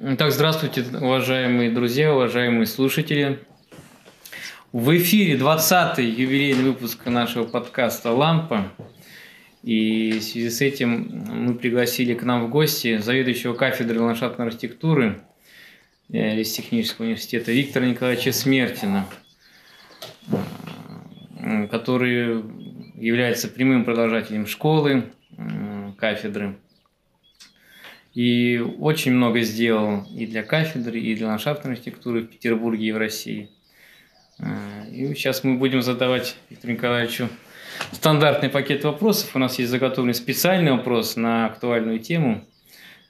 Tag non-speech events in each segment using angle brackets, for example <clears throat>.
Так, здравствуйте, уважаемые друзья, уважаемые слушатели. В эфире 20-й юбилейный выпуск нашего подкаста «Лампа». И в связи с этим мы пригласили к нам в гости заведующего кафедры ландшафтной архитектуры э, из технического университета Виктора Николаевича Смертина, э, который является прямым продолжателем школы, э, кафедры – и очень много сделал и для кафедры, и для ландшафтной архитектуры в Петербурге и в России. А, и сейчас мы будем задавать Виктору Николаевичу стандартный пакет вопросов. У нас есть заготовленный специальный вопрос на актуальную тему.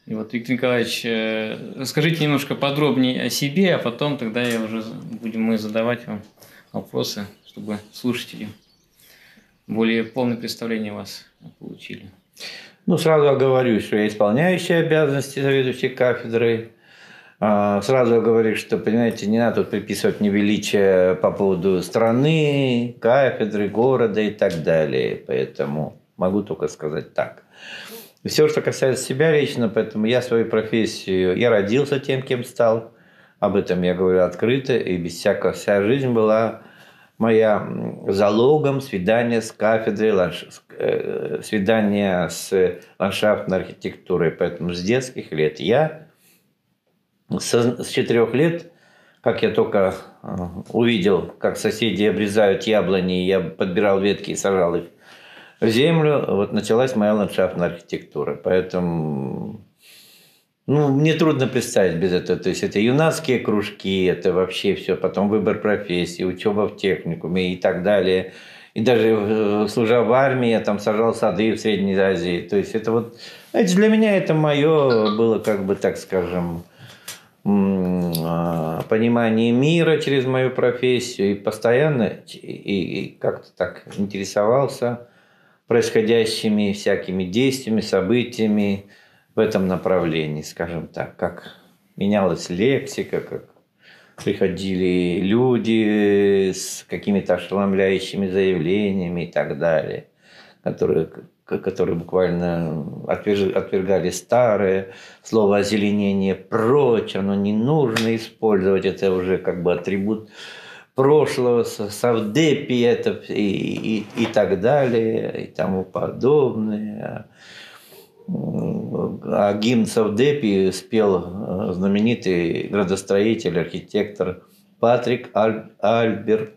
И вот, Виктор Николаевич, э, расскажите немножко подробнее о себе, а потом тогда я уже будем мы задавать вам вопросы, чтобы слушатели более полное представление вас получили. Ну, сразу оговорюсь, что я исполняющий обязанности заведующей кафедрой. А, сразу говорю, что, понимаете, не надо тут приписывать мне величие по поводу страны, кафедры, города и так далее. Поэтому могу только сказать так. Все, что касается себя лично, поэтому я свою профессию, я родился тем, кем стал. Об этом я говорю открыто, и без всякого вся жизнь была моя залогом свидания с кафедрой, ландш... Э, свидания с ландшафтной архитектурой. Поэтому с детских лет я с четырех лет, как я только э, увидел, как соседи обрезают яблони, я подбирал ветки и сажал их в землю, вот началась моя ландшафтная архитектура. Поэтому ну, мне трудно представить без этого. То есть это юнацкие кружки, это вообще все, потом выбор профессии, учеба в техникуме и так далее. И даже э, служа в армии, я там сажал сады в Средней Азии. То есть это вот, знаете, для меня это мое было, как бы так скажем, а, понимание мира через мою профессию и постоянно и, и как-то так интересовался происходящими всякими действиями, событиями, в этом направлении, скажем так, как менялась лексика, как приходили люди с какими-то ошеломляющими заявлениями и так далее, которые, которые буквально отвергали старое слово озеленение прочь, оно не нужно использовать, это уже как бы атрибут прошлого, совдепи это и, и, и так далее, и тому подобное а гимн Савдепи спел э, знаменитый градостроитель, архитектор Патрик Аль, Альбер.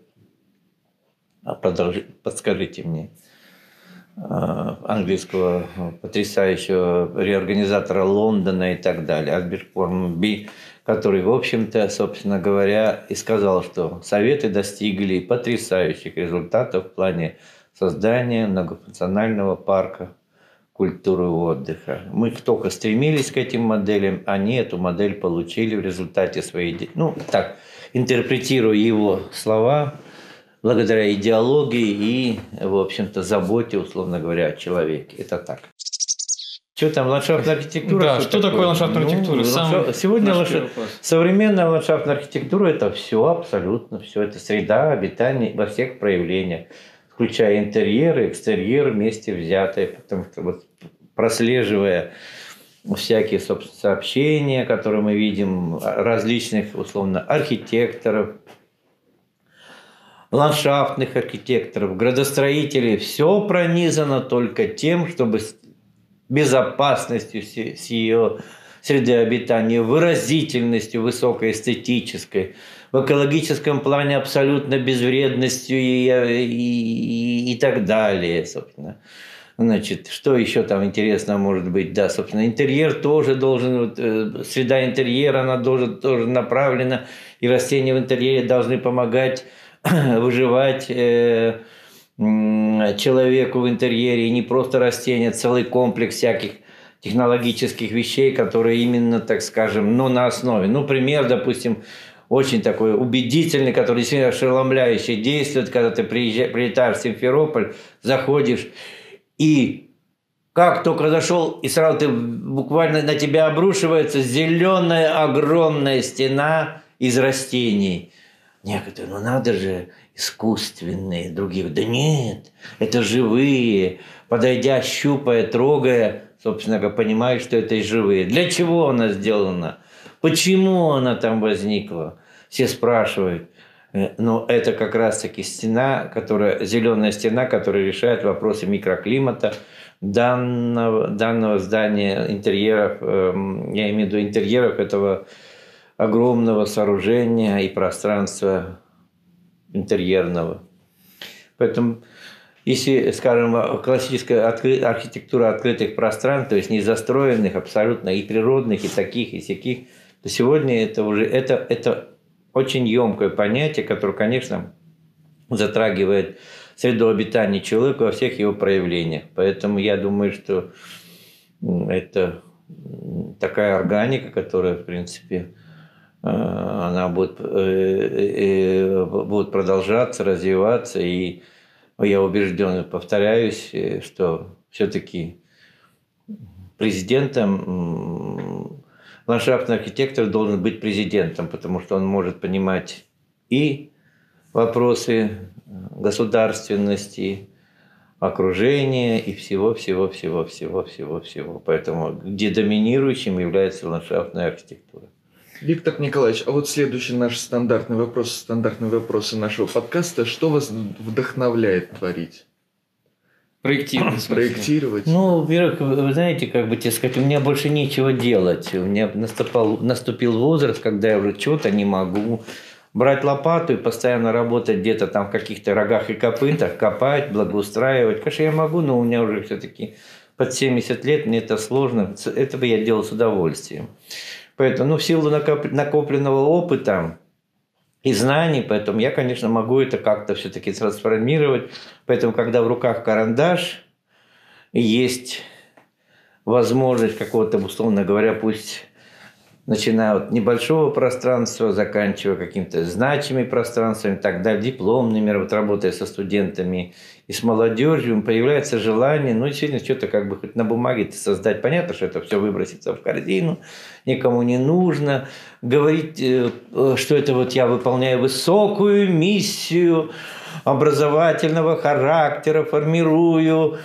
А продолжи, подскажите мне э, английского потрясающего реорганизатора Лондона и так далее, Альберт Формби, который, в общем-то, собственно говоря, и сказал, что Советы достигли потрясающих результатов в плане создания многофункционального парка культуры отдыха. Мы только стремились к этим моделям, они эту модель получили в результате своей... Ну, так, интерпретируя его слова, благодаря идеологии и, в общем-то, заботе, условно говоря, о человеке. Это так. Что там, ландшафтная архитектура? Да, что, что такое, такое ландшафтная архитектура? Ну, Сам Сегодня ландшафт... современная ландшафтная архитектура – это все, абсолютно все. Это среда обитания во всех проявлениях включая интерьер и экстерьер вместе взятые, потому что вот прослеживая всякие, собственно, сообщения, которые мы видим, различных, условно, архитекторов, ландшафтных архитекторов, градостроителей, все пронизано только тем, чтобы с безопасностью с ее среды обитания, выразительностью высокоэстетической, в экологическом плане абсолютно безвредностью и, и, и так далее, собственно. Значит, что еще там интересно может быть? Да, собственно, интерьер тоже должен, вот, э, среда интерьера, она должен, тоже направлена, и растения в интерьере должны помогать <clears throat> выживать э, человеку в интерьере, и не просто растения, целый комплекс всяких технологических вещей, которые именно, так скажем, ну, на основе. Ну, пример, допустим, очень такой убедительный, который действительно ошеломляющий действует, когда ты приезжаешь, прилетаешь в Симферополь, заходишь, и как только зашел, и сразу ты буквально на тебя обрушивается зеленая огромная стена из растений. Некоторые, ну надо же, искусственные, другие, да нет, это живые. Подойдя, щупая, трогая, собственно говоря, понимаешь, что это живые. Для чего она сделана? Почему она там возникла? Все спрашивают. Э, но это как раз-таки стена, которая, зеленая стена, которая решает вопросы микроклимата данного, данного здания, интерьеров, эм, я имею в виду интерьеров этого огромного сооружения и пространства интерьерного. Поэтому, если, скажем, классическая архитектура открытых пространств, то есть не застроенных абсолютно и природных, и таких, и всяких, то сегодня это уже это, это очень емкое понятие, которое, конечно, затрагивает среду обитания человека во всех его проявлениях. Поэтому я думаю, что это такая органика, которая, в принципе, э, она будет, э, э, будет продолжаться, развиваться. И я убежден, повторяюсь, что все-таки президентом ландшафтный архитектор должен быть президентом, потому что он может понимать и вопросы государственности, окружения и всего-всего-всего-всего-всего-всего. Поэтому где доминирующим является ландшафтная архитектура. Виктор Николаевич, а вот следующий наш стандартный вопрос, стандартные вопросы нашего подкаста. Что вас вдохновляет творить? Проектировать. Проектировать. Ну, во-первых, вы знаете, как бы тебе сказать, у меня больше нечего делать. У меня наступал, наступил возраст, когда я уже чего-то не могу. Брать лопату и постоянно работать где-то там в каких-то рогах и копытах, копать, благоустраивать. Конечно, я могу, но у меня уже все-таки под 70 лет, мне это сложно. Это бы я делал с удовольствием. Поэтому, ну, в силу накопленного опыта, и знаний, поэтому я, конечно, могу это как-то все-таки трансформировать. Поэтому, когда в руках карандаш, есть возможность какого-то, условно говоря, пусть начиная от небольшого пространства, заканчивая каким-то значимыми пространствами, далее, дипломными, вот работая со студентами и с молодежью, появляется желание, ну, действительно, что-то как бы хоть на бумаге создать. Понятно, что это все выбросится в корзину, никому не нужно. Говорить, э, что это вот я выполняю высокую миссию образовательного характера, формирую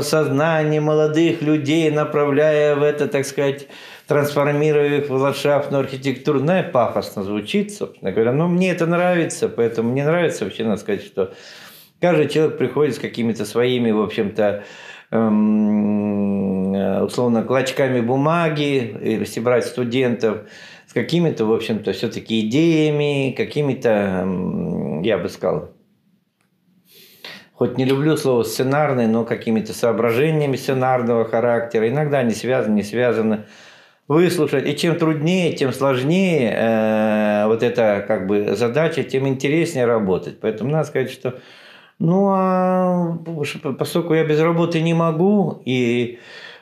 сознание молодых людей, направляя в это, так сказать, трансформируя их в ландшафтную архитектуру. Ну, пафосно звучит, собственно говоря. Но мне это нравится, поэтому мне нравится вообще, надо сказать, что каждый человек приходит с какими-то своими, в общем-то, эм, условно, клочками бумаги, если брать студентов, с какими-то, в общем-то, все-таки идеями, какими-то, эм, я бы сказал, хоть не люблю слово сценарный, но какими-то соображениями сценарного характера. Иногда они связаны, не связаны выслушать. И чем труднее, тем сложнее э, вот эта как бы задача, тем интереснее работать. Поэтому надо сказать, что ну а поскольку я без работы не могу и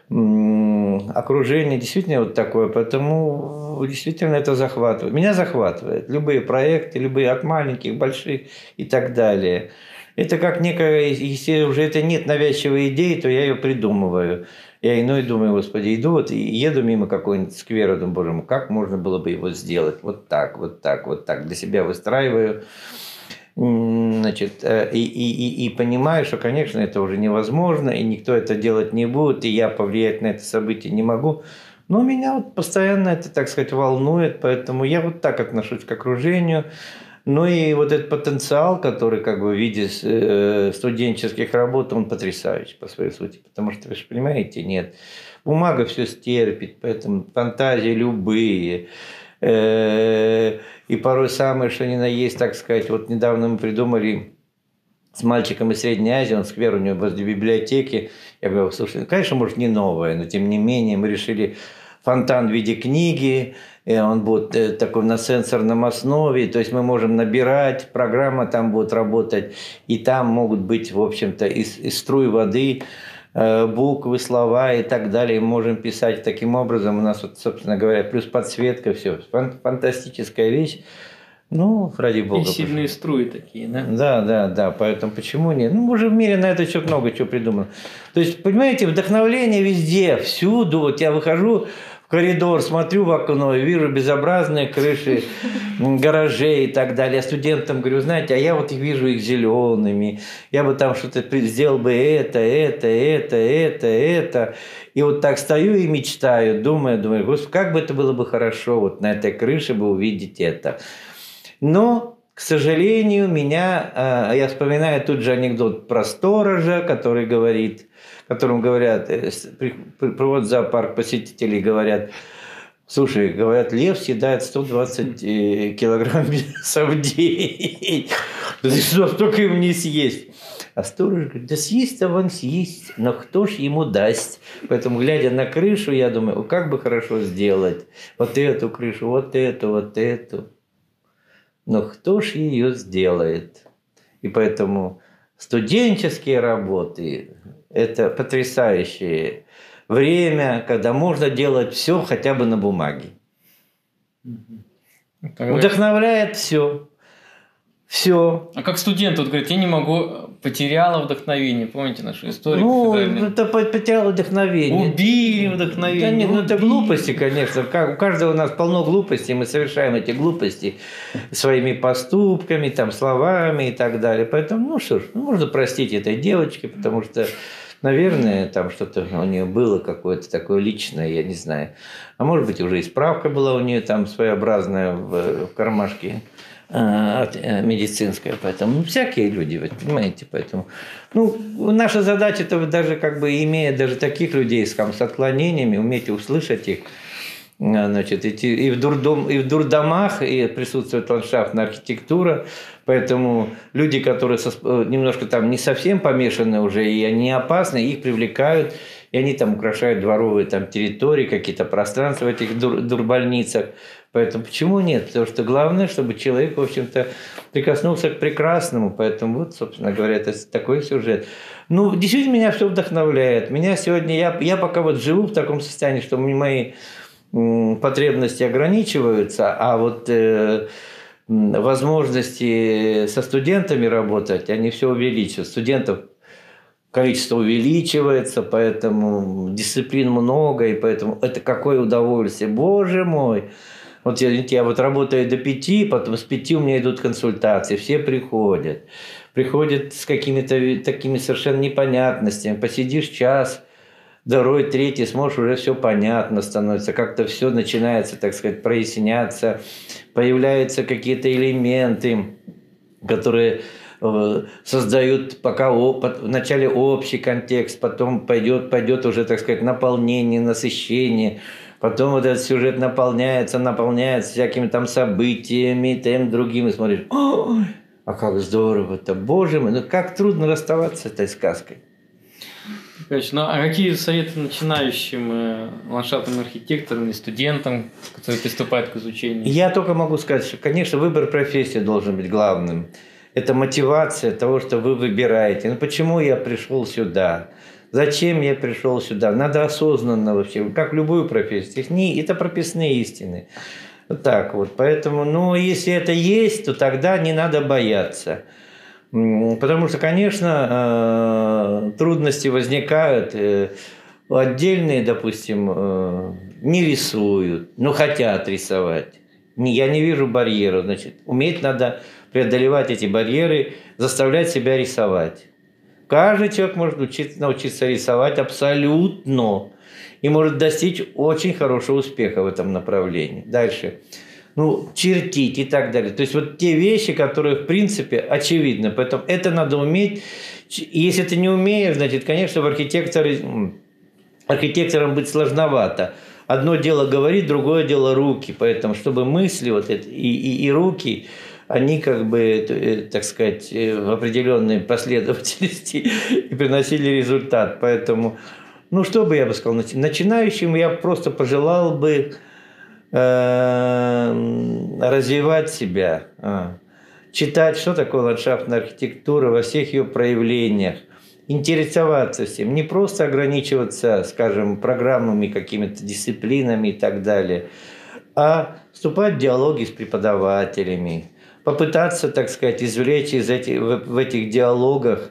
окружение действительно вот такое, поэтому действительно это захватывает. Меня захватывает. Любые проекты, любые от маленьких, больших и так далее. Это как некая, если уже это нет навязчивой идеи, то я ее придумываю. Я иной думаю, господи, иду вот и еду мимо какой-нибудь сквера, думаю, боже мой, как можно было бы его сделать? Вот так, вот так, вот так. Для себя выстраиваю. Значит, э, и, и, и, и понимаю, что, конечно, это уже невозможно, и никто это делать не будет, и я повлиять на это событие не могу. Но меня вот постоянно это, так сказать, волнует, поэтому я вот так отношусь к окружению. Ну и вот этот потенциал, который как бы в виде э, студенческих работ, он потрясающий по своей сути. Потому что, вы же понимаете, нет. Бумага все стерпит, поэтому фантазии любые. Э, и порой самое, что ни на есть, так сказать, вот недавно мы придумали с мальчиком из Средней Азии, он сквер у него возле библиотеки. Я говорю, слушай, ну, конечно, может, не новое, но тем не менее мы решили фонтан в виде книги, он будет э, такой на сенсорном основе, то есть мы можем набирать, программа там будет работать, и там могут быть, в общем-то, из, из струй воды э, буквы, слова и так далее. Мы можем писать таким образом. У нас, вот, собственно говоря, плюс подсветка, все. Фантастическая вещь. Ну, ради бога. И сильные струи такие, да? Да, да, да. Поэтому почему нет? Ну, уже в мире на это счет много чего придумано. То есть, понимаете, вдохновление везде, всюду. Вот я выхожу коридор, смотрю в окно и вижу безобразные крыши гаражей и так далее. Я студентам говорю, знаете, а я вот их вижу их зелеными, я бы там что-то сделал бы это, это, это, это, это. И вот так стою и мечтаю, думаю, думаю, господи, как бы это было бы хорошо вот на этой крыше бы увидеть это. Но, к сожалению, меня, а, я вспоминаю тут же анекдот про сторожа, который говорит, которому говорят, э, проводят зоопарк посетителей, говорят, Слушай, говорят, лев съедает 120 э, килограмм <laughs> мяса в день. Что столько им не съесть? А сторож говорит, да съесть-то он съесть, но кто ж ему даст? Поэтому, глядя на крышу, я думаю, как бы хорошо сделать вот эту крышу, вот эту, вот эту. Но кто ж ее сделает? И поэтому студенческие работы – это потрясающее время, когда можно делать все хотя бы на бумаге. Вдохновляет все. Все. А как студент, вот говорит, я не могу, потеряла вдохновение. Помните нашу историю? Ну, это потеряла вдохновение. Убили вдохновение. Да нет, ну это глупости, конечно. У каждого у нас полно глупостей, мы совершаем эти глупости своими поступками, там, словами и так далее. Поэтому, ну что ж, ну, можно простить этой девочке, потому что Наверное, там что-то у нее было какое-то такое личное, я не знаю. А может быть, уже и справка была у нее там своеобразная в, в кармашке. А, э, медицинская, поэтому ну, всякие люди, вы понимаете, поэтому ну, наша задача это даже как бы имея даже таких людей с, там, с отклонениями, уметь услышать их, значит, идти и в, дурдом, и в дурдомах и присутствует ландшафтная архитектура, поэтому люди, которые со, э, немножко там не совсем помешаны уже, и они опасны, их привлекают, и они там украшают дворовые там территории, какие-то пространства в этих дур, дурбольницах. Поэтому почему нет? Потому что главное, чтобы человек, в общем-то, прикоснулся к прекрасному. Поэтому вот, собственно говоря, это такой сюжет. Ну, действительно, меня все вдохновляет. Меня сегодня, я, я пока вот живу в таком состоянии, что мои потребности ограничиваются, а вот э, возможности со студентами работать, они все увеличивают. Студентов количество увеличивается, поэтому дисциплин много, и поэтому это какое удовольствие. Боже мой! Вот я, я вот работаю до пяти, потом с пяти у меня идут консультации, все приходят. Приходят с какими-то такими совершенно непонятностями. Посидишь час, второй, третий, сможешь, уже все понятно становится. Как-то все начинается, так сказать, проясняться. Появляются какие-то элементы, которые э, создают пока вначале общий контекст, потом пойдет, пойдет уже, так сказать, наполнение, насыщение – Потом вот этот сюжет наполняется, наполняется всякими там событиями, тем другим, и смотришь, ой, а как здорово-то, боже мой, ну как трудно расставаться с этой сказкой. Конечно. Ну, а какие советы начинающим э, ландшафтным архитекторам и студентам, которые приступают к изучению? Я только могу сказать, что, конечно, выбор профессии должен быть главным. Это мотивация того, что вы выбираете. Ну, почему я пришел сюда? Зачем я пришел сюда? Надо осознанно вообще, как любую профессию. Не, это прописные истины. Вот так вот. Поэтому, ну, если это есть, то тогда не надо бояться. Потому что, конечно, э, трудности возникают. Э, отдельные, допустим, э, не рисуют, но хотят рисовать. Я не вижу барьеров. Значит, уметь надо преодолевать эти барьеры, заставлять себя рисовать. Каждый человек может учиться, научиться рисовать абсолютно и может достичь очень хорошего успеха в этом направлении. Дальше. Ну, чертить и так далее. То есть вот те вещи, которые в принципе очевидны. Поэтому это надо уметь. Если ты не умеешь, значит, конечно, в архитекторе, архитектором быть сложновато. Одно дело говорить, другое дело руки. Поэтому, чтобы мысли вот это, и, и, и руки они как бы, э, так сказать, э, в определенной последовательности <laughs> и приносили результат. Поэтому, ну, что бы я бы сказал, начинающим я просто пожелал бы развивать себя, э, читать, что такое ландшафтная архитектура во всех ее проявлениях, интересоваться всем, не просто ограничиваться, скажем, программами, какими-то дисциплинами и так далее, а вступать в диалоги с преподавателями, попытаться, так сказать, извлечь из этих, в этих диалогах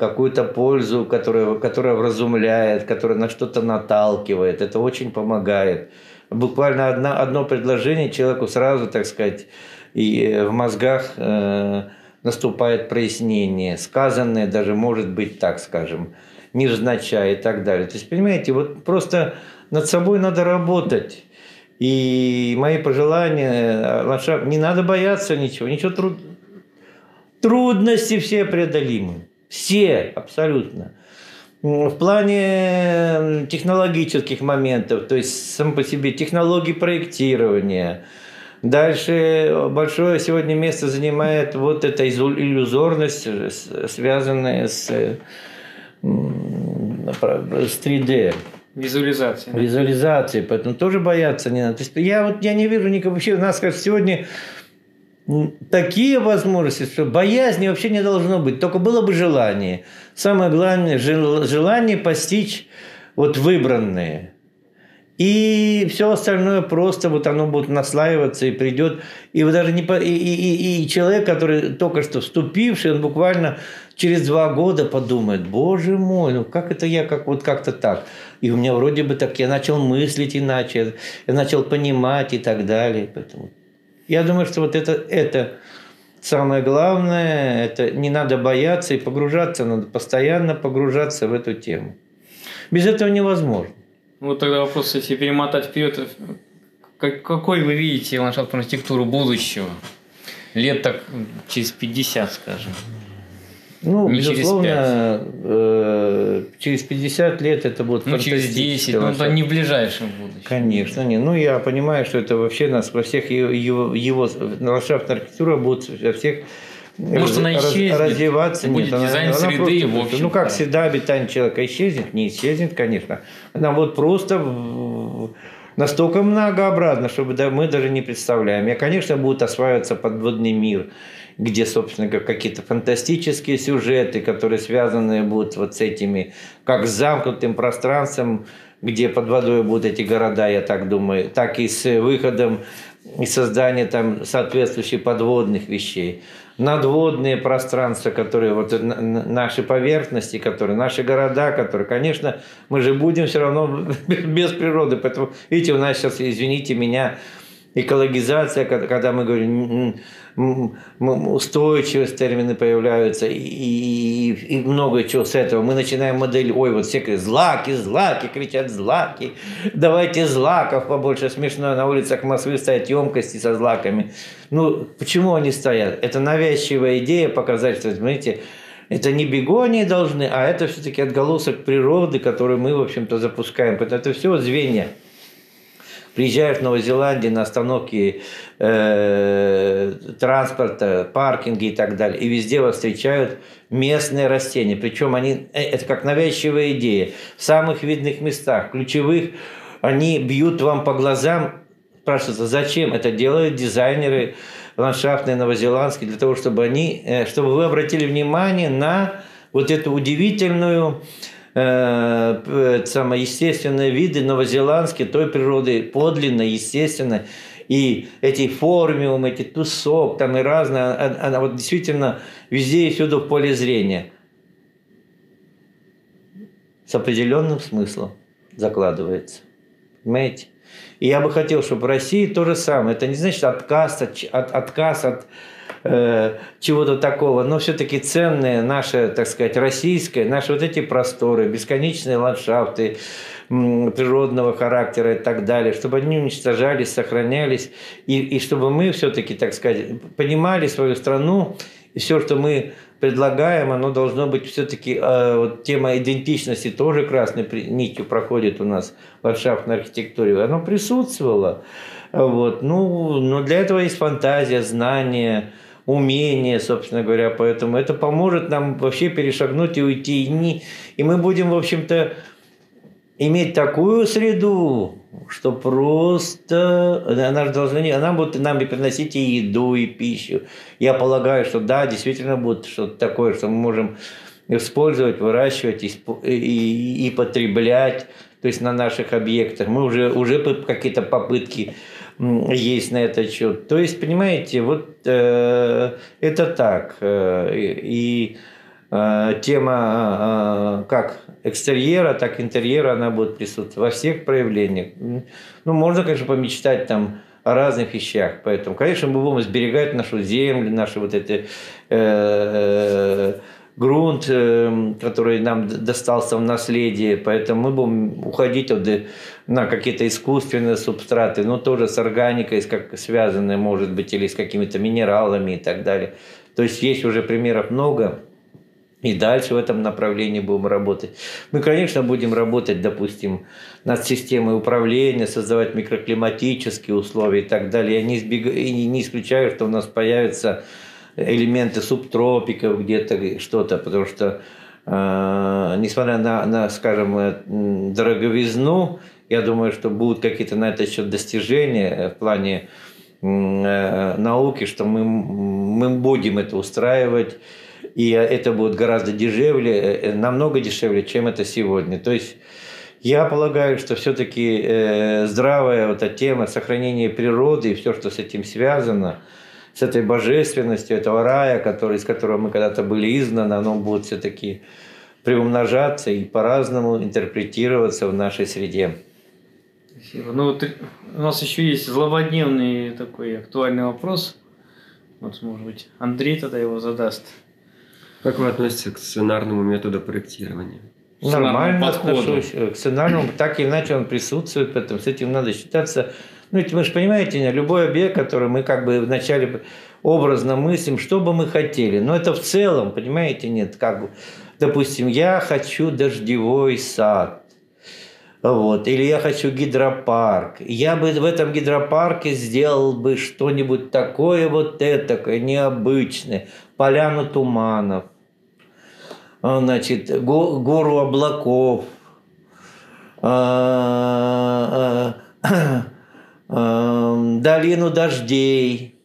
какую-то пользу, которая, которая вразумляет, которая на что-то наталкивает. Это очень помогает. Буквально одно, одно предложение человеку сразу, так сказать, и в мозгах э, наступает прояснение. Сказанное даже может быть, так скажем, невзначай и так далее. То есть, понимаете, вот просто над собой надо работать. И мои пожелания, ландшафт, не надо бояться ничего, ничего труд... Трудности все преодолимы. Все, абсолютно. В плане технологических моментов, то есть сам по себе технологии проектирования. Дальше большое сегодня место занимает вот эта иллюзорность, связанная с, с 3D. Визуализация. Визуализации, поэтому тоже бояться не надо. То есть я вот я не вижу никого вообще. У нас, кажется, сегодня такие возможности, что боязни вообще не должно быть. Только было бы желание. Самое главное – желание постичь вот выбранные. И все остальное просто вот оно будет наслаиваться и придет. И вы даже не и, и, и человек, который только что вступивший, он буквально через два года подумает, боже мой, ну как это я, как вот как-то так. И у меня вроде бы так, я начал мыслить иначе, я начал понимать и так далее. Поэтому я думаю, что вот это, это самое главное, это не надо бояться и погружаться, надо постоянно погружаться в эту тему. Без этого невозможно. Вот тогда вопрос, если перемотать вперед, какой вы видите ландшафтную архитектуру будущего? Лет так через 50, скажем. Ну, не безусловно, э, через 50 лет это будет Ну, через 10, ну, это не в ближайшем будущем. Конечно, не. Ну, я понимаю, что это вообще нас во всех его, его, его ландшафтная архитектура будет во всех может, она исчезнет, развиваться. Будет нет, дизайн она, среды, она просто, в общем Ну, как всегда, обитание человека исчезнет, не исчезнет, конечно. Она вот просто настолько многообразна, чтобы мы даже не представляем. Я, конечно, будет осваиваться подводный мир – где, собственно, какие-то фантастические сюжеты, которые связаны будут вот с этими, как с замкнутым пространством, где под водой будут эти города, я так думаю, так и с выходом и созданием там соответствующих подводных вещей. Надводные пространства, которые вот наши поверхности, которые наши города, которые, конечно, мы же будем все равно <laughs> без природы. Поэтому, видите, у нас сейчас, извините меня, экологизация, когда мы говорим устойчивость термины появляются и, и, и много чего с этого. Мы начинаем модель, ой, вот все кричат, злаки, злаки, кричат злаки, давайте злаков побольше. Смешно на улицах Москвы стоят емкости со злаками. Ну, почему они стоят? Это навязчивая идея показать, что, смотрите, это не бегонии должны, а это все-таки отголосок природы, который мы, в общем-то, запускаем. Это все звенья. Приезжаешь в Новую Зеландию на остановке э, транспорта, паркинги и так далее, и везде вас встречают местные растения. Причем они, э, это как навязчивая идея. В самых видных местах, ключевых, они бьют вам по глазам. Спрашивается, зачем это делают дизайнеры ландшафтные новозеландские, для того, чтобы, они, э, чтобы вы обратили внимание на вот эту удивительную э, самые естественные виды новозеландские, той природы подлинно, естественно, и эти формиумы, эти тусок, там и разные, она, она вот действительно везде и всюду в поле зрения. С определенным смыслом закладывается. Понимаете? И я бы хотел, чтобы в России то же самое. Это не значит отказ от, от, отказ от э, чего-то такого, но все-таки ценные наши, так сказать, российское, наши вот эти просторы, бесконечные ландшафты природного характера и так далее, чтобы они уничтожались, сохранялись, и, и чтобы мы все-таки, так сказать, понимали свою страну, и все, что мы предлагаем, оно должно быть все-таки, э, вот тема идентичности тоже красной нитью проходит у нас в ландшафтной архитектуре, оно присутствовало. Вот. Ну, но для этого есть фантазия, знание, умение, собственно говоря, поэтому это поможет нам вообще перешагнуть и уйти. И, не, и мы будем, в общем-то, иметь такую среду, что просто она должна, она будет нам и приносить и еду, и пищу. Я полагаю, что да, действительно будет что-то такое, что мы можем использовать, выращивать и, и, и потреблять, то есть на наших объектах. Мы уже, уже какие-то попытки есть на этот счет. То есть, понимаете, вот э, это так. Э, и э, тема э, как экстерьера, так интерьера, она будет присутствовать во всех проявлениях. Ну, можно, конечно, помечтать там о разных вещах. Поэтому, конечно, мы будем сберегать нашу землю, наши вот эти э, грунт, э, который нам достался в наследие. Поэтому мы будем уходить вот на какие-то искусственные субстраты, но тоже с органикой, как связанные, может быть, или с какими-то минералами и так далее. То есть есть уже примеров много. И дальше в этом направлении будем работать. Мы, конечно, будем работать, допустим, над системой управления, создавать микроклиматические условия и так далее. Я не, избег... и не исключаю, что у нас появятся элементы субтропиков где-то, что-то, потому что, э, несмотря на, на, скажем, э, дороговизну, я думаю, что будут какие-то на это счет достижения в плане э, науки, что мы, мы будем это устраивать и это будет гораздо дешевле, э, э, намного дешевле, чем это сегодня. То есть я полагаю, что все-таки э, здравая вот эта тема сохранения природы и все, что с этим связано, с этой божественностью этого рая, который, из которого мы когда-то были изгнаны, оно будет все-таки приумножаться и по-разному интерпретироваться в нашей среде. Спасибо. Ну, вот у нас еще есть злободневный такой актуальный вопрос. Вот, может быть, Андрей тогда его задаст. Как вы относитесь к сценарному методу проектирования? Нормально отношусь к сценарному. Так или иначе он присутствует, поэтому с этим надо считаться. Ну, вы же понимаете, любой объект, который мы как бы вначале образно мыслим, что бы мы хотели. Но это в целом, понимаете, нет, как бы, допустим, я хочу дождевой сад. Вот. Или я хочу гидропарк. Я бы в этом гидропарке сделал бы что-нибудь такое вот это, необычное. Поляну туманов, а, значит, гору облаков, а, а, долину дождей,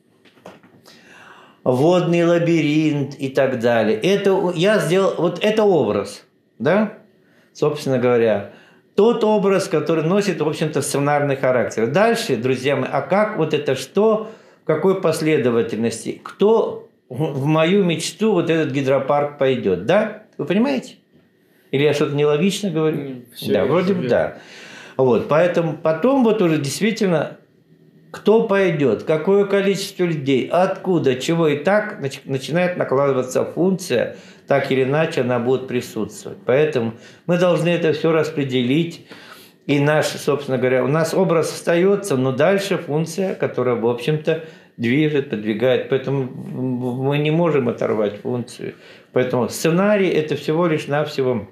водный лабиринт и так далее. Это я сделал, вот это образ, да, собственно говоря тот образ, который носит, в общем-то, сценарный характер. Дальше, друзья мои, а как вот это что, в какой последовательности, кто в мою мечту вот этот гидропарк пойдет, да? Вы понимаете? Или я что-то нелогично говорю? Все да, вроде бы да. Вот, поэтому потом вот уже действительно кто пойдет, какое количество людей, откуда, чего и так начинает накладываться функция так или иначе она будет присутствовать. Поэтому мы должны это все распределить. И наш, собственно говоря, у нас образ остается, но дальше функция, которая, в общем-то, движет, подвигает. Поэтому мы не можем оторвать функцию. Поэтому сценарий – это всего лишь навсего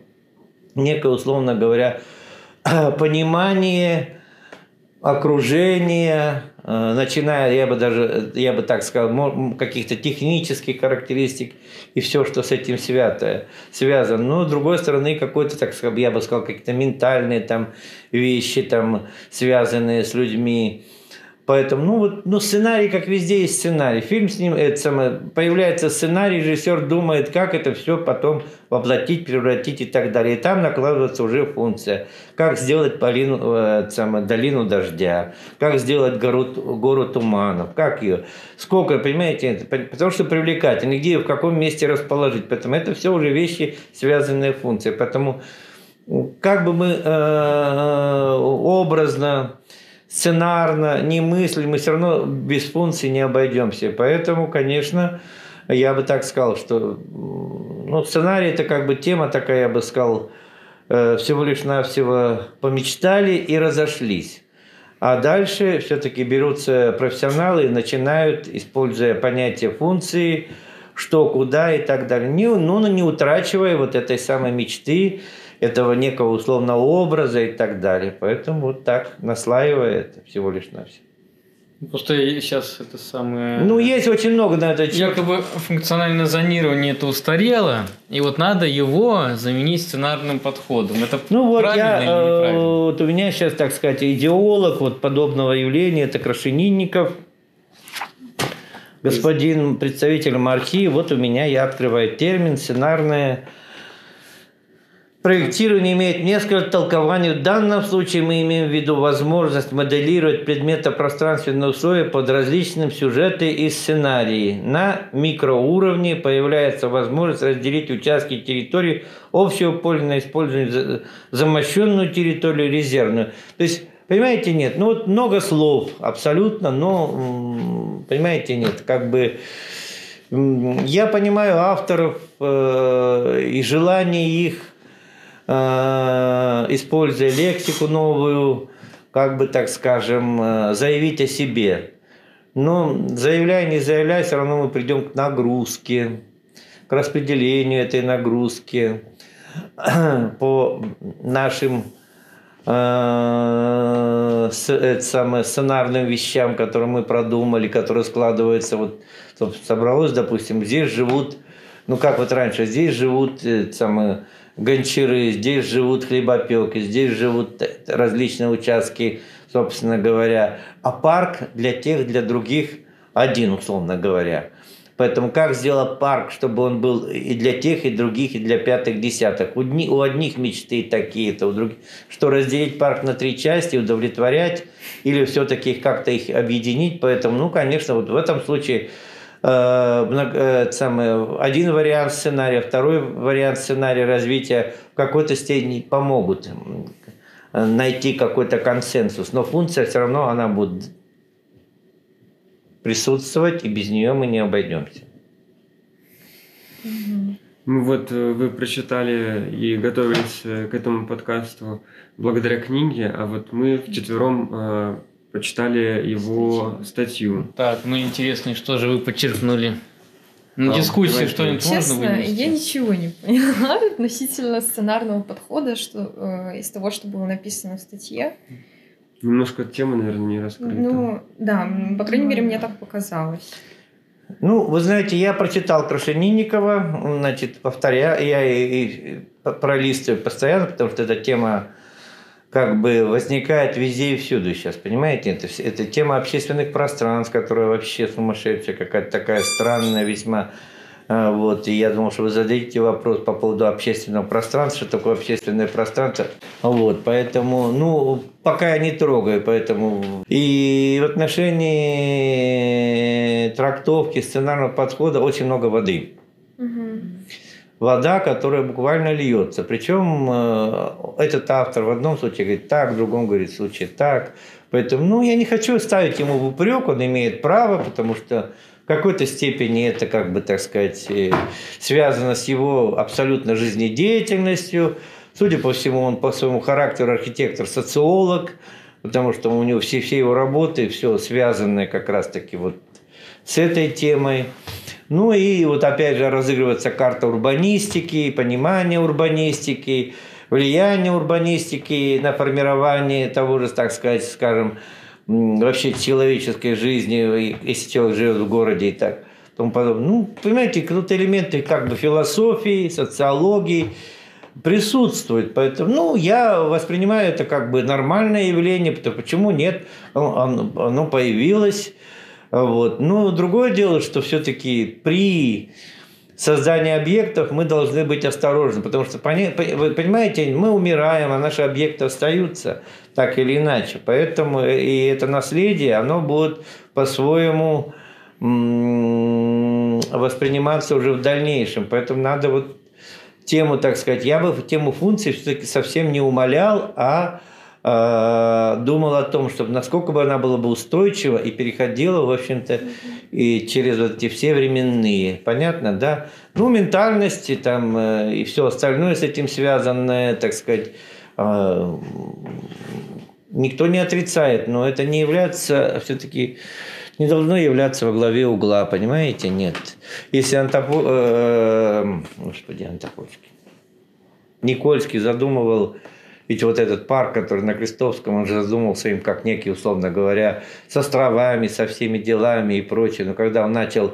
некое, условно говоря, <clears throat> понимание окружения, э, начиная, я бы даже, я бы так сказал, каких-то технических характеристик и все, что с этим свято, связано. Но, с другой стороны, какой-то, так я бы сказал, какие-то ментальные там вещи, там, связанные с людьми, Поэтому, ну вот, ну сценарий, как везде есть сценарий. Фильм с ним, это самое, появляется сценарий, режиссер думает, как это все потом воплотить, превратить и так далее. И там накладывается уже функция. Как сделать Полину, э, самое, долину дождя, как сделать гору, гору туманов, как ее, сколько, понимаете, это, потому что привлекательно, где в каком месте расположить. Поэтому это все уже вещи, связанные функции. Поэтому как бы мы э, э образно сценарно, не мысль, мы все равно без функций не обойдемся. Поэтому, конечно, я бы так сказал, что ну, сценарий это как бы тема такая, я бы сказал, э, всего лишь навсего помечтали и разошлись. А дальше все-таки берутся профессионалы и начинают, используя понятие функции, что, куда и так далее, не, ну, не утрачивая вот этой самой мечты, этого некого условного образа и так далее. Поэтому вот так наслаивает всего лишь на все. Просто сейчас это самое... Ну, есть очень много на это. Якобы функциональное зонирование это устарело, и вот надо его заменить сценарным подходом. Это ну, вот правильно я, или неправильно? Э, вот у меня сейчас, так сказать, идеолог вот подобного явления, это Крашенинников, господин представитель марки. Вот у меня я открываю термин сценарное Проектирование имеет несколько толкований. В данном случае мы имеем в виду возможность моделировать предметно-пространственные условия под различным сюжеты и сценарии. На микроуровне появляется возможность разделить участки территории общего поля на использование замощенную территорию, резервную. То есть Понимаете, нет. Ну вот много слов, абсолютно, но, понимаете, нет. Как бы я понимаю авторов э, и желание их используя лексику новую, как бы так скажем, э, заявить о себе. Но заявляя, не заявляя, все равно мы придем к нагрузке, к распределению этой нагрузки <clears throat> по нашим э, это самое, сценарным вещам, которые мы продумали, которые складываются. Вот собралось, допустим, здесь живут, ну как вот раньше, здесь живут это самое, гончары, здесь живут хлебопеки, здесь живут различные участки, собственно говоря. А парк для тех, для других один, условно говоря. Поэтому как сделать парк, чтобы он был и для тех, и других, и для пятых, десятых? У, дни, у одних мечты такие-то, у других. Что разделить парк на три части, удовлетворять, или все-таки как-то их объединить. Поэтому, ну, конечно, вот в этом случае Э, э, самый, один вариант сценария, второй вариант сценария развития в какой-то степени помогут найти какой-то консенсус. Но функция все равно она будет присутствовать, и без нее мы не обойдемся. Ну вот э, вы прочитали и готовились к этому подкасту благодаря книге, а вот мы вчетвером почитали его статью. Так, ну интересно, что же вы подчеркнули? На ну, дискуссии что-нибудь можно вынести? я ничего не поняла <laughs> относительно сценарного подхода, что э, из того, что было написано в статье. Немножко тема, наверное, не раскрыта. Ну, да, по крайней мере, мне так показалось. Ну, вы знаете, я прочитал Крашенинникова, значит, повторяю, я и, и пролистываю постоянно, потому что эта тема как бы возникает везде и всюду сейчас, понимаете? Это, это тема общественных пространств, которая вообще сумасшедшая, какая-то такая странная весьма. А, вот, и я думал, что вы зададите вопрос по поводу общественного пространства, что такое общественное пространство. Вот, поэтому, ну, пока я не трогаю, поэтому... И в отношении трактовки, сценарного подхода очень много воды. Вода, которая буквально льется. Причем э, этот автор в одном случае говорит так, в другом говорит в случае так. Поэтому, ну, я не хочу ставить ему в упрек, он имеет право, потому что в какой-то степени это, как бы, так сказать, э, связано с его абсолютно жизнедеятельностью. Судя по всему, он по своему характеру архитектор-социолог, потому что у него все, все его работы, все связанное как раз-таки вот с этой темой. Ну и вот опять же разыгрывается карта урбанистики, понимание урбанистики, влияние урбанистики на формирование того же, так сказать, скажем, вообще человеческой жизни, если человек живет в городе и так тому подобное. Ну, понимаете, тут элементы как бы философии, социологии присутствуют. Поэтому, ну, я воспринимаю это как бы нормальное явление, потому почему нет, оно, оно появилось, вот. Но другое дело, что все-таки при создании объектов мы должны быть осторожны, потому что, вы понимаете, мы умираем, а наши объекты остаются так или иначе. Поэтому и это наследие, оно будет по-своему восприниматься уже в дальнейшем. Поэтому надо вот тему, так сказать, я бы тему функции все-таки совсем не умолял, а а, думал о том, чтобы насколько бы она была бы устойчива и переходила, в общем-то, и через вот эти все временные. Понятно, да? Ну, ментальности там э, и все остальное с этим связанное, так сказать, а, никто не отрицает, но это не является все-таки не должно являться во главе угла, понимаете? Нет. Если Антопо... Э, господи, Антопольский. Никольский задумывал ведь вот этот парк, который на Крестовском, он же задумался им как некий, условно говоря, с островами, со всеми делами и прочее. Но когда он начал,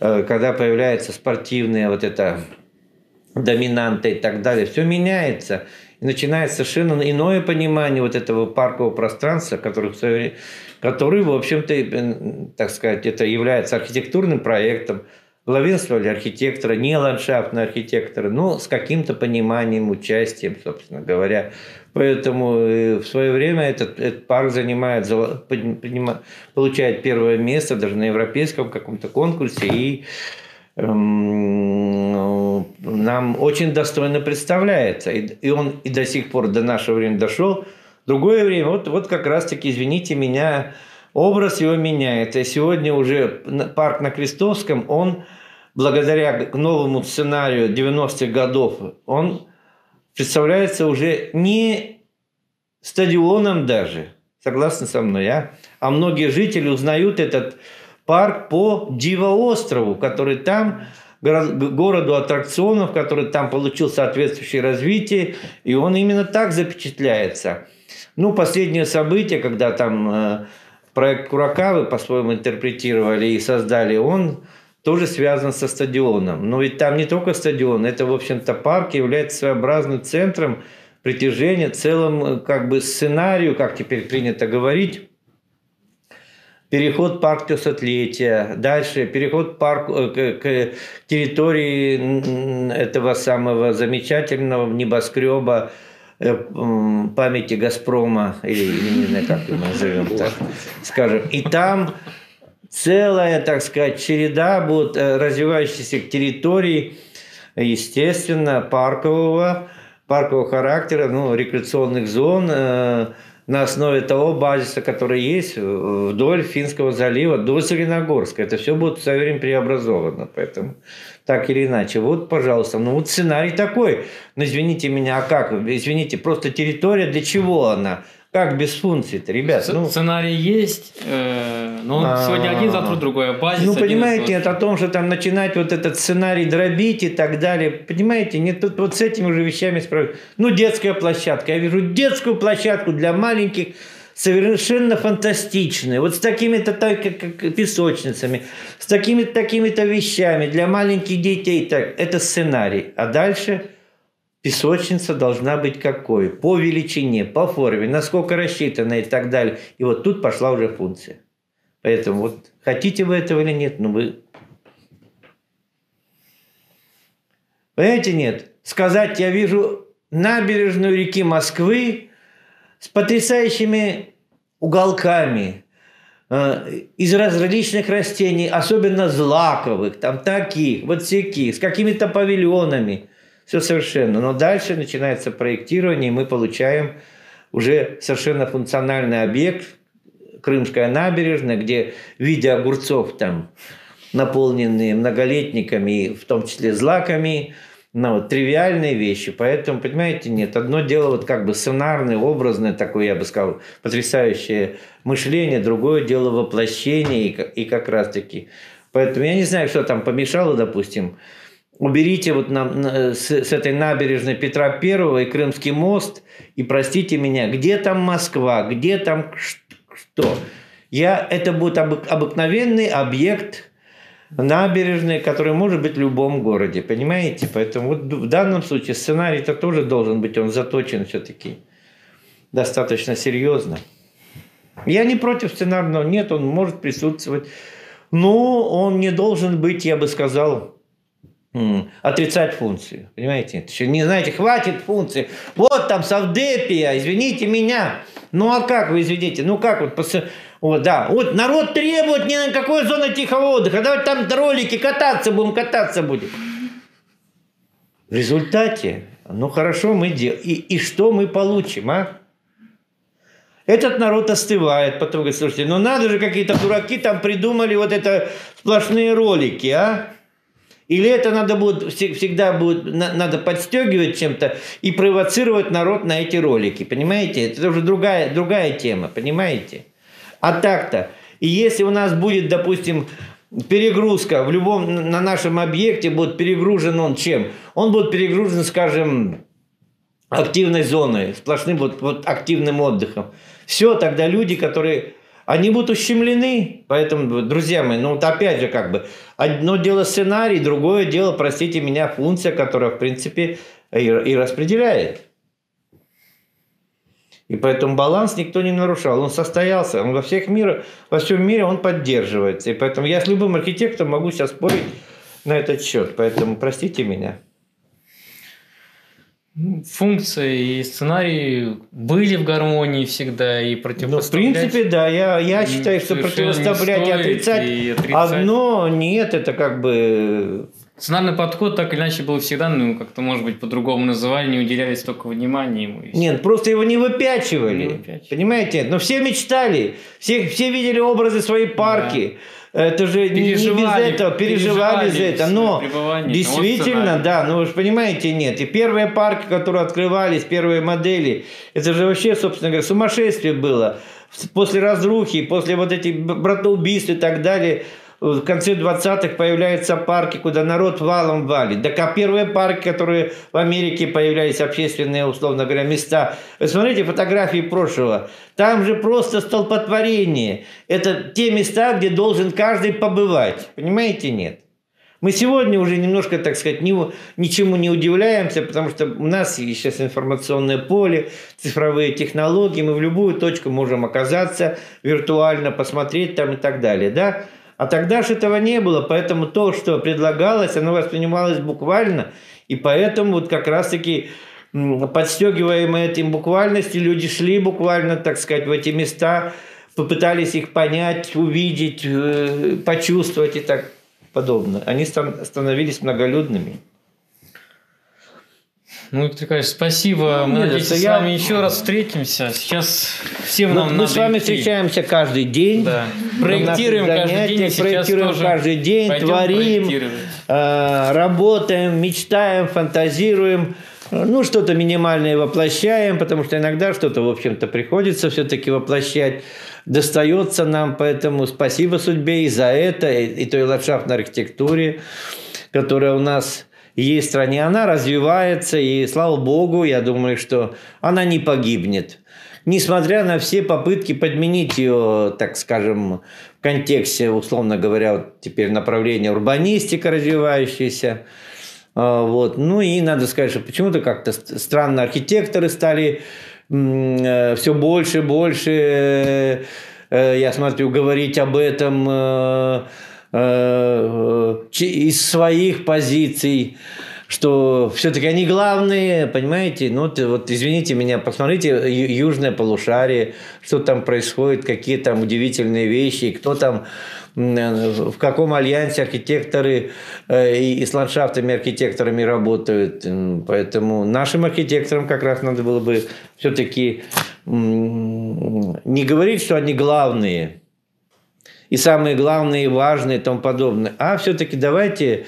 э, когда появляется спортивная вот эта доминанта и так далее, все меняется. И начинается совершенно иное понимание вот этого паркового пространства, который, который в общем-то, так сказать, это является архитектурным проектом, главенствовали архитекторы, не ландшафтные архитекторы, но с каким-то пониманием, участием, собственно говоря. Поэтому э, в свое время этот, этот парк занимает, получает первое место даже на европейском каком-то конкурсе и эм, нам очень достойно представляется. И, он и до сих пор до нашего времени дошел. Другое время, вот, вот как раз-таки, извините меня, образ его меняется. сегодня уже парк на Крестовском, он благодаря новому сценарию 90-х годов, он представляется уже не стадионом даже, согласны со мной, а? А многие жители узнают этот парк по Диво-острову, который там городу аттракционов, который там получил соответствующее развитие, и он именно так запечатляется. Ну, последнее событие, когда там э, проект Куракавы по-своему интерпретировали и создали, он тоже связан со стадионом. Но ведь там не только стадион, это, в общем-то, парк является своеобразным центром притяжения, целым э, как бы сценарию, как теперь принято говорить, переход парк трехсотлетия, дальше переход парк, э, к, к территории этого самого замечательного небоскреба Э, памяти Газпрома, или, или не знаю, как его назовем так, скажем. И там целая, так сказать, череда будет э, развивающихся территорий, естественно, паркового, паркового характера, ну, рекреационных зон, э, на основе того базиса, который есть вдоль Финского залива до Зеленогорска. Это все будет со временем преобразовано. Поэтому так или иначе. Вот, пожалуйста, ну вот сценарий такой. Ну, извините меня, а как? Извините, просто территория, для чего она? Как без функций-то, ребят? Ну, Сценарий есть, э, но он сегодня один, завтра другой. А базис ну, понимаете, это о том, что там начинать вот этот сценарий дробить и так далее. Понимаете, не тут вот с этими уже вещами справляются. Ну, детская площадка. Я вижу детскую площадку для маленьких совершенно фантастичные. Вот с такими-то так, как песочницами, с такими-то такими-то вещами для маленьких детей. Так, это сценарий. А дальше песочница должна быть какой? По величине, по форме, насколько рассчитана и так далее. И вот тут пошла уже функция. Поэтому вот хотите вы этого или нет, ну вы... Понимаете, нет? Сказать, я вижу набережную реки Москвы, с потрясающими уголками э, из различных растений, особенно злаковых, там таких, вот всяких, с какими-то павильонами. Все совершенно. Но дальше начинается проектирование, и мы получаем уже совершенно функциональный объект, Крымская набережная, где в виде огурцов там наполненные многолетниками, в том числе злаками, ну, вот, тривиальные вещи. Поэтому, понимаете, нет. Одно дело вот как бы сценарное, образное такое, я бы сказал, потрясающее мышление, другое дело воплощение и, и как раз-таки. Поэтому я не знаю, что там помешало, допустим. Уберите вот на, с, с этой набережной Петра Первого и Крымский мост, и простите меня, где там Москва, где там что? Я, это будет обыкновенный объект набережной, который может быть в любом городе, понимаете? Поэтому вот в данном случае сценарий-то тоже должен быть, он заточен все-таки достаточно серьезно. Я не против сценарного, нет, он может присутствовать, но он не должен быть, я бы сказал, отрицать функцию. Понимаете? Не знаете, хватит функции. Вот там Савдепия, извините меня. Ну а как вы извините? Ну как вот вот, да. Вот народ требует ни на какой зоны тихого отдыха. Давайте там ролики кататься будем, кататься будем. В результате, ну хорошо, мы делаем. И, и что мы получим, а? Этот народ остывает, потом говорит, слушайте, ну надо же, какие-то дураки там придумали вот это сплошные ролики, а? Или это надо будет, всегда будет, надо подстегивать чем-то и провоцировать народ на эти ролики, понимаете? Это уже другая, другая тема, понимаете? А так-то, и если у нас будет, допустим, перегрузка в любом, на нашем объекте будет перегружен он чем? Он будет перегружен, скажем, активной зоной, сплошным вот, вот активным отдыхом. Все, тогда люди, которые они будут ущемлены. Поэтому, друзья мои, ну вот опять же как бы, одно дело сценарий, другое дело, простите меня, функция, которая, в принципе, и, и распределяет. И поэтому баланс никто не нарушал. Он состоялся. Он во всех мирах, во всем мире он поддерживается. И поэтому я с любым архитектором могу сейчас спорить на этот счет. Поэтому простите меня. Функция и сценарий были в гармонии всегда и Ну, в противопоставлять. принципе, да, я, я считаю, что противоставлять и отрицать и отрицать. одно нет, это как бы Сценарный подход так или иначе был всегда, ну, как-то, может быть, по-другому называли, не уделяли столько внимания ему. Нет, просто его не выпячивали. Не выпячивали. Понимаете? Но все мечтали. Все, все видели образы своей парки. Это же не- не без Переживали, этого, переживали за это. Но действительно, да, ну вы же понимаете, нет. И первые парки, которые открывались, первые модели, это же вообще, собственно говоря, сумасшествие было. После разрухи, после вот этих братоубийств и так далее, в конце 20-х появляются парки, куда народ валом валит. Так а первые парки, которые в Америке появлялись, общественные, условно говоря, места. Вы смотрите фотографии прошлого. Там же просто столпотворение. Это те места, где должен каждый побывать. Понимаете, нет? Мы сегодня уже немножко, так сказать, ни- ничему не удивляемся, потому что у нас есть сейчас информационное поле, цифровые технологии, мы в любую точку можем оказаться виртуально, посмотреть там и так далее, да? А тогда же этого не было, поэтому то, что предлагалось, оно воспринималось буквально, и поэтому вот как раз-таки подстегиваемые этим буквальностью, люди шли буквально, так сказать, в эти места, попытались их понять, увидеть, э, почувствовать и так подобное. Они стан- становились многолюдными. Ну, Виктор Николаевич, спасибо. Ну, Мы за с. Я- вами еще раз встретимся. Сейчас всем Мы, нам мы надо с вами идти. встречаемся каждый день. Да. Проектируем каждый день. проектируем каждый день, творим, э, работаем, мечтаем, фантазируем. Ну, что-то минимальное воплощаем, потому что иногда что-то, в общем-то, приходится все-таки воплощать. Достается нам, поэтому спасибо судьбе и за это, и, и той ландшафтной архитектуре, которая у нас в стране. Она развивается, и слава богу, я думаю, что она не погибнет. Несмотря на все попытки подменить ее, так скажем, в контексте, условно говоря, вот теперь направления урбанистика развивающаяся, а, вот. Ну и надо сказать, что почему-то как-то ст- странно архитекторы стали все больше и больше, э, э, я смотрю, говорить об этом э, э, из своих позиций, что все-таки они главные, понимаете? Ну, вот извините меня, посмотрите южное полушарие, что там происходит, какие там удивительные вещи, кто там э, в каком альянсе архитекторы э, и, с ландшафтами архитекторами работают. Поэтому нашим архитекторам как раз надо было бы все-таки не говорить, что они главные, и самые главные, и важные и тому подобное. А все-таки давайте,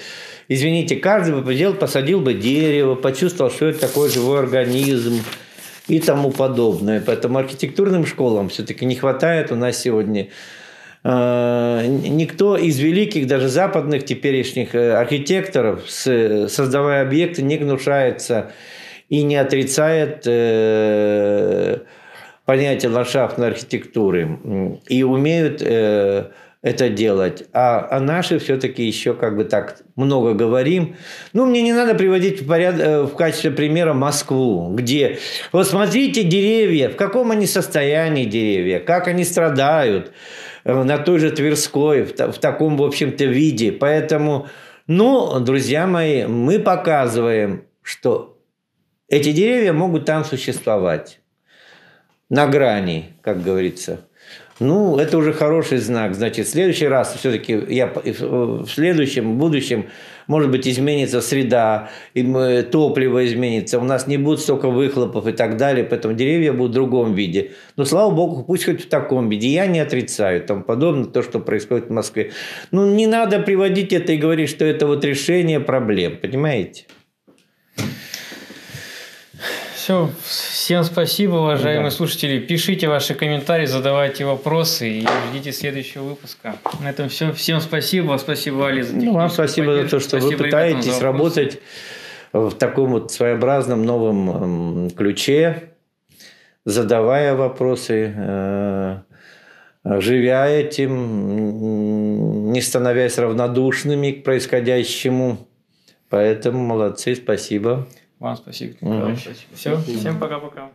извините, каждый бы посадил, посадил бы дерево, почувствовал, что это такой живой организм и тому подобное. Поэтому архитектурным школам все-таки не хватает у нас сегодня. Э, Никто из великих, даже западных теперешних э, архитекторов, создавая объекты, не гнушается и не отрицает э, понятие ландшафтной архитектуры и умеют э, это делать. А, а наши все-таки еще как бы так много говорим. Ну, мне не надо приводить в, поряд... э, в качестве примера Москву, где вот смотрите деревья, в каком они состоянии деревья, как они страдают э, на той же Тверской, в, в таком, в общем-то, виде. Поэтому, ну, друзья мои, мы показываем, что эти деревья могут там существовать на грани, как говорится. Ну, это уже хороший знак. Значит, в следующий раз все-таки я в следующем, в будущем, может быть, изменится среда, и топливо изменится, у нас не будет столько выхлопов и так далее, поэтому деревья будут в другом виде. Но, слава богу, пусть хоть в таком виде. Я не отрицаю тому подобное, то, что происходит в Москве. Ну, не надо приводить это и говорить, что это вот решение проблем, понимаете? Все, всем спасибо, уважаемые Да. слушатели. Пишите ваши комментарии, задавайте вопросы и ждите следующего выпуска. На этом все. Всем спасибо. Спасибо, Али, за Ну, вам спасибо за то, что вы Спасибо за пытаетесь работать в таком вот своеобразном новом м, ключе, задавая вопросы, э, живя этим, не становясь равнодушными к происходящему. Поэтому молодцы, спасибо. Вам спасибо. Мгм. Все, всем пока-пока.